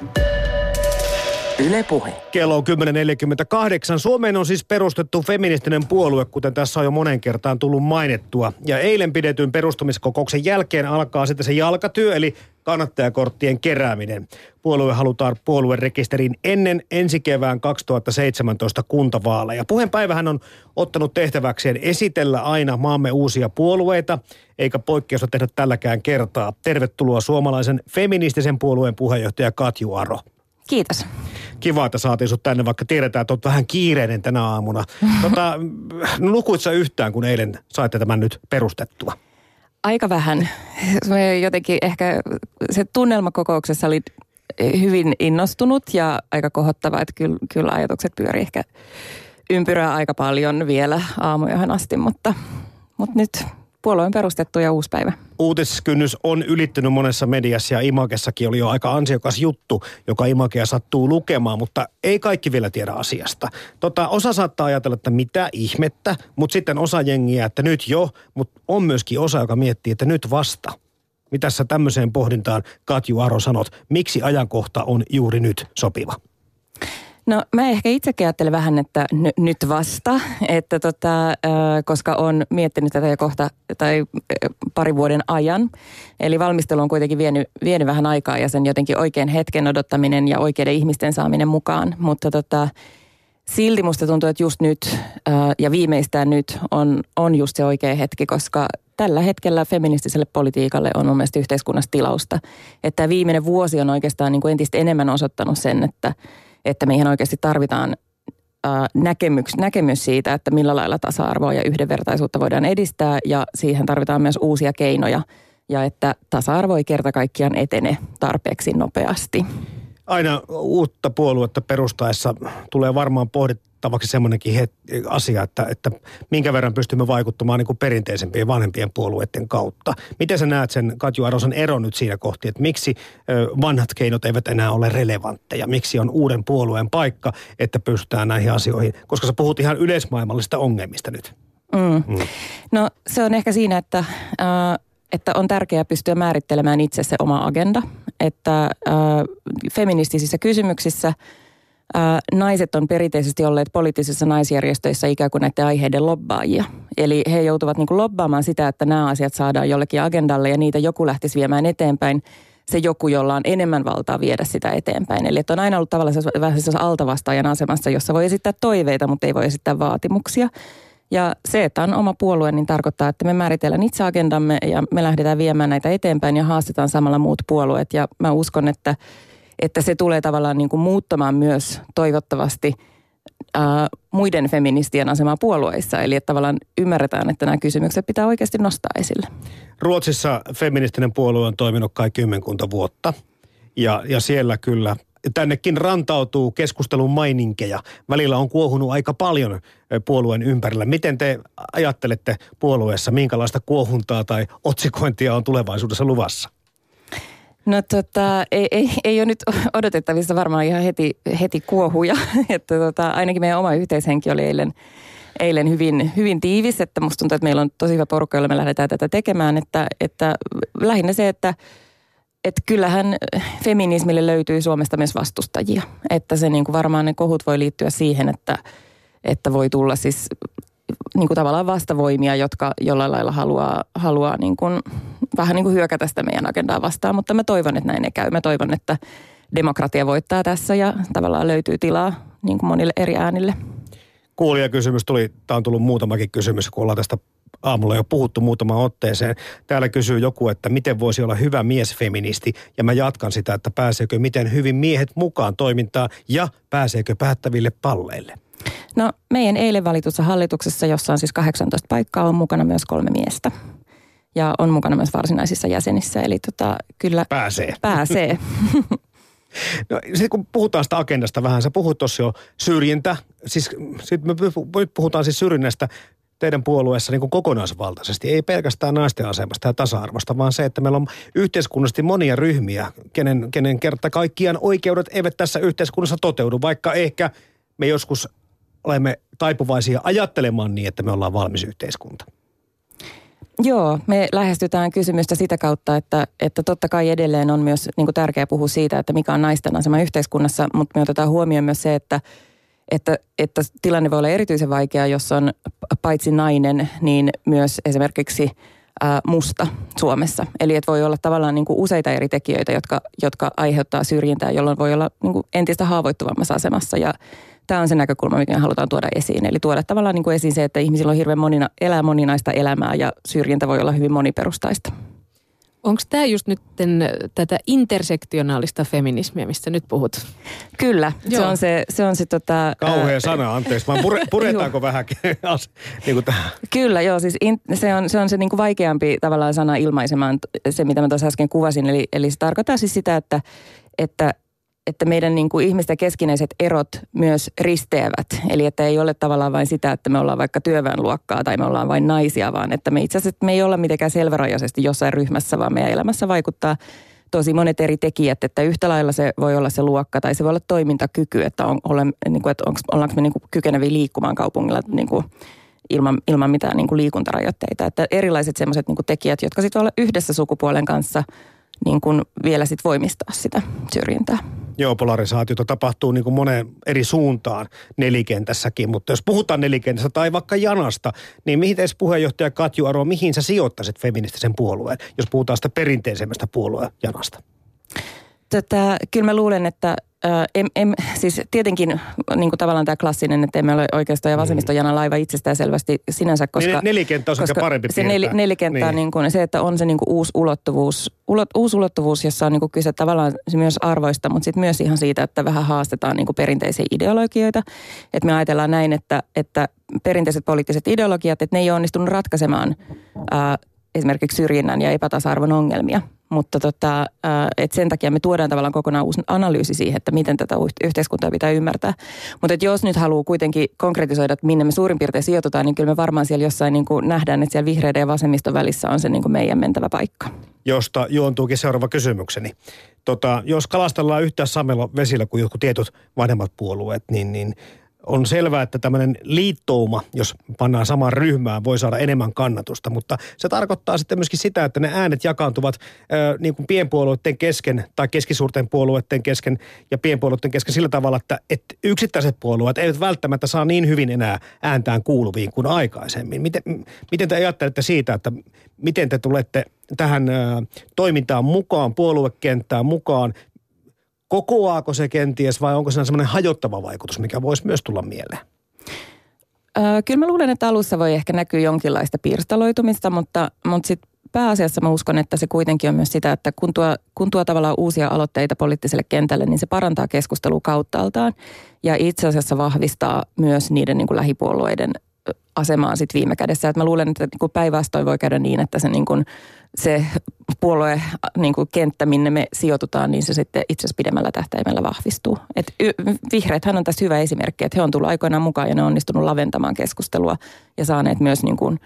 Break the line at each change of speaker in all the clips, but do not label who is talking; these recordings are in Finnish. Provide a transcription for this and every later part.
Bye. Yle Puhe.
Kello on 10.48. Suomeen on siis perustettu feministinen puolue, kuten tässä on jo monen kertaan tullut mainittua. Ja eilen pidetyn perustumiskokouksen jälkeen alkaa sitten se jalkatyö, eli kannattajakorttien kerääminen. Puolue halutaan puoluerekisteriin ennen ensi kevään 2017 kuntavaaleja. Puheenpäivähän on ottanut tehtäväkseen esitellä aina maamme uusia puolueita, eikä poikkeusta tehdä tälläkään kertaa. Tervetuloa suomalaisen feministisen puolueen puheenjohtaja Katju Aro.
Kiitos.
Kiva, että saatiin sut tänne, vaikka tiedetään, että olet vähän kiireinen tänä aamuna. Tota, nukuit sä yhtään, kun eilen saitte tämän nyt perustettua?
Aika vähän. Me jotenkin ehkä se tunnelma kokouksessa oli hyvin innostunut ja aika kohottava, että kyllä, kyllä ajatukset pyöri ehkä ympyrää aika paljon vielä aamujahan asti, mutta, mutta nyt puolue on perustettu ja uusi päivä.
Uutiskynnys on ylittynyt monessa mediassa ja Imakessakin oli jo aika ansiokas juttu, joka Imakea sattuu lukemaan, mutta ei kaikki vielä tiedä asiasta. Tota, osa saattaa ajatella, että mitä ihmettä, mutta sitten osa jengiä, että nyt jo, mutta on myöskin osa, joka miettii, että nyt vasta. Mitä sä tämmöiseen pohdintaan, Katju Aro, sanot, miksi ajankohta on juuri nyt sopiva?
No mä ehkä itse ajattelen vähän, että n- nyt vasta, että tota, äh, koska on miettinyt tätä jo kohta tai äh, pari vuoden ajan. Eli valmistelu on kuitenkin vienyt, vienyt vähän aikaa ja sen jotenkin oikein hetken odottaminen ja oikeiden ihmisten saaminen mukaan. Mutta tota, silti musta tuntuu, että just nyt äh, ja viimeistään nyt on, on just se oikea hetki, koska tällä hetkellä feministiselle politiikalle on mun mielestä yhteiskunnassa tilausta. Että viimeinen vuosi on oikeastaan niin kuin entistä enemmän osoittanut sen, että – että meihin oikeasti tarvitaan näkemys, näkemys siitä, että millä lailla tasa-arvoa ja yhdenvertaisuutta voidaan edistää ja siihen tarvitaan myös uusia keinoja ja että tasa-arvo ei kerta kaikkiaan etene tarpeeksi nopeasti.
Aina uutta puoluetta perustaessa tulee varmaan pohdittu tavaksi semmoinenkin het- asia, että, että minkä verran pystymme vaikuttamaan niin kuin perinteisempien vanhempien puolueiden kautta. Miten sä näet sen Katju Arosan eron nyt siinä kohti, että miksi vanhat keinot eivät enää ole relevantteja? Miksi on uuden puolueen paikka, että pystytään näihin asioihin? Koska sä puhut ihan yleismaailmallisista ongelmista nyt.
Mm. Mm. No se on ehkä siinä, että... Äh, että on tärkeää pystyä määrittelemään itse se oma agenda. Että äh, feministisissä kysymyksissä – naiset on perinteisesti olleet poliittisissa naisjärjestöissä ikään kuin näiden aiheiden lobbaajia. Eli he joutuvat niin kuin lobbaamaan sitä, että nämä asiat saadaan jollekin agendalle ja niitä joku lähtisi viemään eteenpäin. Se joku, jolla on enemmän valtaa viedä sitä eteenpäin. Eli että on aina ollut tavallaan vähän altavastaajan asemassa, jossa voi esittää toiveita, mutta ei voi esittää vaatimuksia. Ja se, että on oma puolue, niin tarkoittaa, että me määritellään itse agendamme ja me lähdetään viemään näitä eteenpäin ja haastetaan samalla muut puolueet. Ja mä uskon, että että se tulee tavallaan niin kuin muuttamaan myös toivottavasti ää, muiden feministien asemaa puolueissa. Eli että tavallaan ymmärretään, että nämä kysymykset pitää oikeasti nostaa esille.
Ruotsissa feministinen puolue on toiminut kai kymmenkunta vuotta. Ja, ja siellä kyllä tännekin rantautuu keskustelun maininkeja. Välillä on kuohunut aika paljon puolueen ympärillä. Miten te ajattelette puolueessa, minkälaista kuohuntaa tai otsikointia on tulevaisuudessa luvassa?
No tota, ei, ei, ei ole nyt odotettavissa varmaan ihan heti, heti kuohuja, että tota, ainakin meidän oma yhteishenki oli eilen, eilen hyvin, hyvin tiivis, että musta tuntuu, että meillä on tosi hyvä porukka, jolla me lähdetään tätä tekemään, että, että lähinnä se, että että kyllähän feminismille löytyy Suomesta myös vastustajia. Että se niin kuin varmaan ne kohut voi liittyä siihen, että, että voi tulla siis niin kuin tavallaan vastavoimia, jotka jollain lailla haluaa, haluaa niin kuin, vähän niin kuin hyökätä sitä meidän agendaa vastaan. Mutta mä toivon, että näin ei käy. Mä toivon, että demokratia voittaa tässä ja tavallaan löytyy tilaa niin kuin monille eri äänille.
Kuulijakysymys tuli, tämä on tullut muutamakin kysymys, kun ollaan tästä aamulla jo puhuttu muutamaan otteeseen. Täällä kysyy joku, että miten voisi olla hyvä miesfeministi, ja mä jatkan sitä, että pääseekö miten hyvin miehet mukaan toimintaan ja pääseekö päättäville palleille.
No meidän eilen valitussa hallituksessa, jossa on siis 18 paikkaa, on mukana myös kolme miestä. Ja on mukana myös varsinaisissa jäsenissä, eli tota, kyllä...
Pääsee.
Pääsee.
No, sitten kun puhutaan sitä agendasta vähän, sä puhut tuossa jo syrjintä, siis sit me puhutaan siis syrjinnästä teidän puolueessa niin kuin kokonaisvaltaisesti, ei pelkästään naisten asemasta ja tasa-arvosta, vaan se, että meillä on yhteiskunnallisesti monia ryhmiä, kenen, kenen kerta kaikkiaan oikeudet eivät tässä yhteiskunnassa toteudu, vaikka ehkä me joskus olemme taipuvaisia ajattelemaan niin, että me ollaan valmis yhteiskunta?
Joo, me lähestytään kysymystä sitä kautta, että, että totta kai edelleen on myös niin kuin tärkeää puhua siitä, että mikä on naisten asema yhteiskunnassa, mutta me otetaan huomioon myös se, että, että, että tilanne voi olla erityisen vaikea, jos on paitsi nainen, niin myös esimerkiksi ää, musta Suomessa. Eli että voi olla tavallaan niin kuin useita eri tekijöitä, jotka, jotka aiheuttaa syrjintää, jolloin voi olla niin kuin entistä haavoittuvammassa asemassa ja tämä on se näkökulma, mikä me halutaan tuoda esiin. Eli tuoda tavallaan niin kuin esiin se, että ihmisillä on hirveän monina, elää moninaista elämää ja syrjintä voi olla hyvin moniperustaista.
Onko tämä just nyt tätä intersektionaalista feminismiä, mistä nyt puhut?
Kyllä, se on se, se, on se tota,
Kauhea ää, sana, anteeksi, vaan pure, puretaanko vähän niin kuin tähän?
Kyllä, joo, siis in, se on se, on se niin kuin vaikeampi tavallaan sana ilmaisemaan se, mitä mä tuossa äsken kuvasin. Eli, eli se tarkoittaa siis sitä, että, että että meidän niin kuin ihmisten keskinäiset erot myös risteävät. Eli että ei ole tavallaan vain sitä, että me ollaan vaikka työväenluokkaa tai me ollaan vain naisia, vaan että me itse asiassa me ei olla mitenkään selvärajaisesti jossain ryhmässä, vaan meidän elämässä vaikuttaa tosi monet eri tekijät, että yhtä lailla se voi olla se luokka tai se voi olla toimintakyky, että, on, ole, niin kuin, että onko, ollaanko me niin kuin kykeneviä liikkumaan kaupungilla niin kuin, ilman, ilman mitään niin kuin liikuntarajoitteita. Että erilaiset sellaiset niin tekijät, jotka sitten voi olla yhdessä sukupuolen kanssa niin kuin vielä sit voimistaa sitä syrjintää.
Joo, polarisaatiota tapahtuu niin kuin moneen eri suuntaan nelikentässäkin, mutta jos puhutaan nelikentästä tai vaikka janasta, niin mihin teistä puheenjohtaja Katju Aro, mihin sä sijoittaisit feministisen puolueen, jos puhutaan sitä perinteisemmästä puolueen janasta?
Tätä, kyllä mä luulen, että Ö, em, em, siis tietenkin niin kuin tavallaan tämä klassinen, että emme ole oikeisto- ja vasemmistojana laiva itsestään selvästi sinänsä, koska...
Nelikenttä on koska parempi
se nel, nelikenttä niin. niin kuin, se, että on se niin kuin uusi ulottuvuus, ulot, uusi ulottuvuus, jossa on niin kuin kyse tavallaan myös arvoista, mutta sitten myös ihan siitä, että vähän haastetaan niin kuin perinteisiä ideologioita. Että me ajatellaan näin, että, että perinteiset poliittiset ideologiat, että ne ei ole onnistunut ratkaisemaan ää, esimerkiksi syrjinnän ja epätasa-arvon ongelmia – mutta tota, et sen takia me tuodaan tavallaan kokonaan uusi analyysi siihen, että miten tätä yhteiskuntaa pitää ymmärtää. Mutta jos nyt haluaa kuitenkin konkretisoida, että minne me suurin piirtein sijoitutaan, niin kyllä me varmaan siellä jossain niin kuin nähdään, että siellä vihreiden ja vasemmiston välissä on se niin kuin meidän mentävä paikka.
Josta juontuukin seuraava kysymykseni. Tota, jos kalastellaan yhtään samalla vesillä kuin jotkut tietyt vanhemmat puolueet, niin, niin on selvää, että tämmöinen liittouma, jos pannaan samaan ryhmään, voi saada enemmän kannatusta, mutta se tarkoittaa sitten myöskin sitä, että ne äänet jakaantuvat ö, niin kuin pienpuolueiden kesken tai keskisuurten puolueiden kesken ja pienpuolueiden kesken sillä tavalla, että, että yksittäiset puolueet eivät välttämättä saa niin hyvin enää ääntään kuuluviin kuin aikaisemmin. Miten, miten te ajattelette siitä, että miten te tulette tähän ö, toimintaan mukaan, puoluekenttään mukaan, Kokoaako se kenties vai onko se semmoinen hajottava vaikutus, mikä voisi myös tulla mieleen?
Öö, kyllä mä luulen, että alussa voi ehkä näkyä jonkinlaista pirstaloitumista, mutta, mutta sitten pääasiassa mä uskon, että se kuitenkin on myös sitä, että kun tuo, kun tuo tavallaan uusia aloitteita poliittiselle kentälle, niin se parantaa keskustelua kauttaaltaan ja itse asiassa vahvistaa myös niiden niin kuin lähipuolueiden asemaan sitten viime kädessä. Et mä luulen, että niin päinvastoin voi käydä niin, että se, niin kuin, se puolue niin kuin kenttä, minne me sijoitutaan, niin se sitten itse asiassa pidemmällä tähtäimellä vahvistuu. Et vihreäthän on tässä hyvä esimerkki, että he on tullut aikoinaan mukaan ja ne on onnistunut laventamaan keskustelua ja saaneet myös niin kuin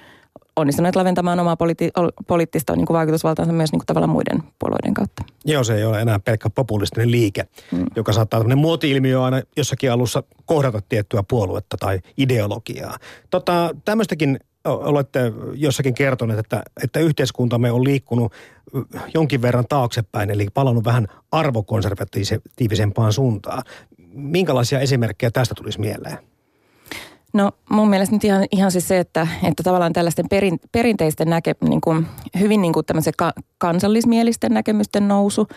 onnistuneet laventamaan omaa politi- poliittista niin kuin vaikutusvaltaansa myös niin kuin tavallaan muiden puolueiden kautta.
Joo, se ei ole enää pelkkä populistinen liike, mm. joka saattaa tämmöinen muoti-ilmiö aina jossakin alussa kohdata tiettyä puoluetta tai ideologiaa. Tota, tämmöistäkin olette jossakin kertoneet, että, että yhteiskuntamme on liikkunut jonkin verran taaksepäin, eli palannut vähän arvokonservatiivisempaan suuntaan. Minkälaisia esimerkkejä tästä tulisi mieleen?
No mun mielestä nyt ihan, ihan siis se, että, että tavallaan tällaisten perin, perinteisten näke, niin kuin, hyvin niin kuin ka, kansallismielisten näkemysten nousu,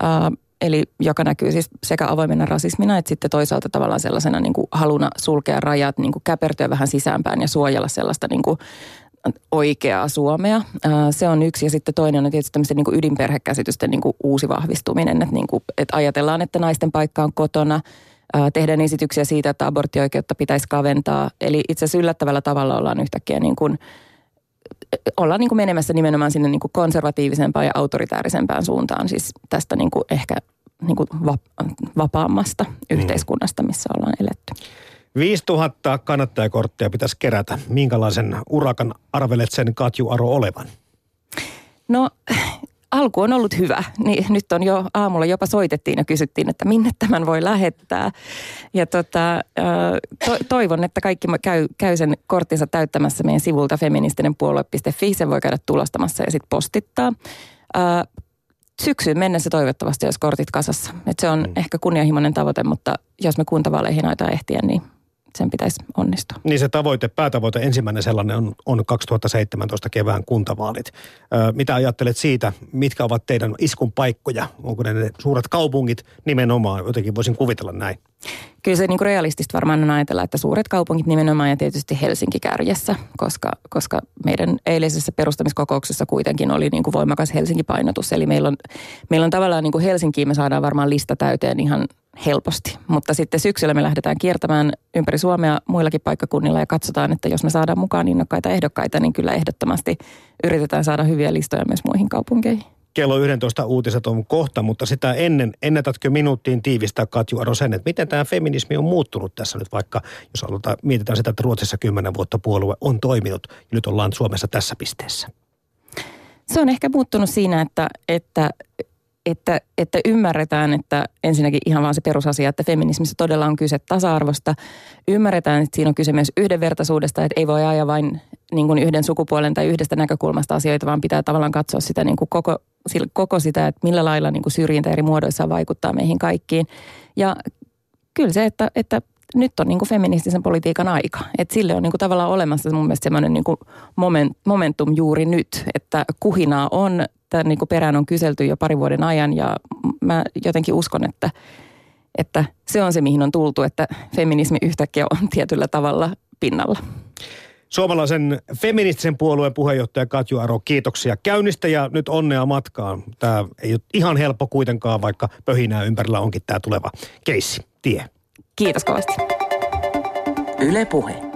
ää, eli joka näkyy siis sekä avoimena rasismina että sitten toisaalta tavallaan sellaisena niin kuin haluna sulkea rajat, niin kuin käpertyä vähän sisäänpäin ja suojella sellaista niin kuin oikeaa Suomea. Se on yksi. Ja sitten toinen on tietysti tämmöisten niin ydinperhekäsitysten niin uusi vahvistuminen, että, niin kuin, että ajatellaan, että naisten paikka on kotona – tehdään esityksiä siitä, että aborttioikeutta pitäisi kaventaa. Eli itse asiassa yllättävällä tavalla ollaan yhtäkkiä niin kuin, ollaan niin kuin menemässä nimenomaan sinne niin kuin konservatiivisempaan ja autoritäärisempään suuntaan. Siis tästä niin kuin ehkä niin kuin vapaammasta mm. yhteiskunnasta, missä ollaan eletty.
5000 kannattajakortteja pitäisi kerätä. Minkälaisen urakan arvelet sen Katju Aro olevan?
No alku on ollut hyvä. Niin nyt on jo aamulla jopa soitettiin ja kysyttiin, että minne tämän voi lähettää. Ja tota, to, toivon, että kaikki käy, käy sen korttinsa täyttämässä meidän sivulta feministinenpuolue.fi. Sen voi käydä tulostamassa ja sitten postittaa. Syksyyn mennessä toivottavasti olisi kortit kasassa. Et se on mm. ehkä kunnianhimoinen tavoite, mutta jos me kuntavaaleihin aitaan ehtiä, niin sen pitäisi onnistua.
Niin se tavoite, päätavoite, ensimmäinen sellainen on, on 2017 kevään kuntavaalit. Ö, mitä ajattelet siitä, mitkä ovat teidän iskun paikkoja? Onko ne, ne suuret kaupungit nimenomaan? Jotenkin voisin kuvitella näin.
Kyllä se niin kuin realistista varmaan on ajatella, että suuret kaupungit nimenomaan ja tietysti Helsinki kärjessä, koska, koska meidän eilisessä perustamiskokouksessa kuitenkin oli niin kuin voimakas Helsinki-painotus. Eli meillä on, meillä on tavallaan niin kuin Helsinkiin me saadaan varmaan lista täyteen ihan helposti. Mutta sitten syksyllä me lähdetään kiertämään ympäri Suomea muillakin paikkakunnilla ja katsotaan, että jos me saadaan mukaan innokkaita ehdokkaita, niin kyllä ehdottomasti yritetään saada hyviä listoja myös muihin kaupunkeihin.
Kello 11 uutiset on kohta, mutta sitä ennen, ennätätkö minuuttiin tiivistää Katju Aro sen, että miten tämä feminismi on muuttunut tässä nyt vaikka, jos aloitetaan, mietitään sitä, että Ruotsissa kymmenen vuotta puolue on toiminut ja nyt ollaan Suomessa tässä pisteessä.
Se on ehkä muuttunut siinä, että, että että, että ymmärretään, että ensinnäkin ihan vaan se perusasia, että feminismissä todella on kyse tasa-arvosta. Ymmärretään, että siinä on kyse myös yhdenvertaisuudesta, että ei voi ajaa vain niin kuin yhden sukupuolen tai yhdestä näkökulmasta asioita, vaan pitää tavallaan katsoa sitä niin kuin koko, koko sitä, että millä lailla niin kuin syrjintä eri muodoissa vaikuttaa meihin kaikkiin. Ja kyllä se, että, että nyt on niin kuin feministisen politiikan aika. että sille on niin kuin tavallaan olemassa mun mielestä semmoinen niin moment, momentum juuri nyt, että kuhinaa on, tämän niin kuin perään on kyselty jo pari vuoden ajan ja mä jotenkin uskon, että, että se on se, mihin on tultu, että feminismi yhtäkkiä on tietyllä tavalla pinnalla.
Suomalaisen feministisen puolueen puheenjohtaja Katju Aro, kiitoksia käynnistä ja nyt onnea matkaan. Tämä ei ole ihan helppo kuitenkaan, vaikka pöhinää ympärillä onkin tämä tuleva keissi, tie.
Kiitos kovasti. Yle Puhe.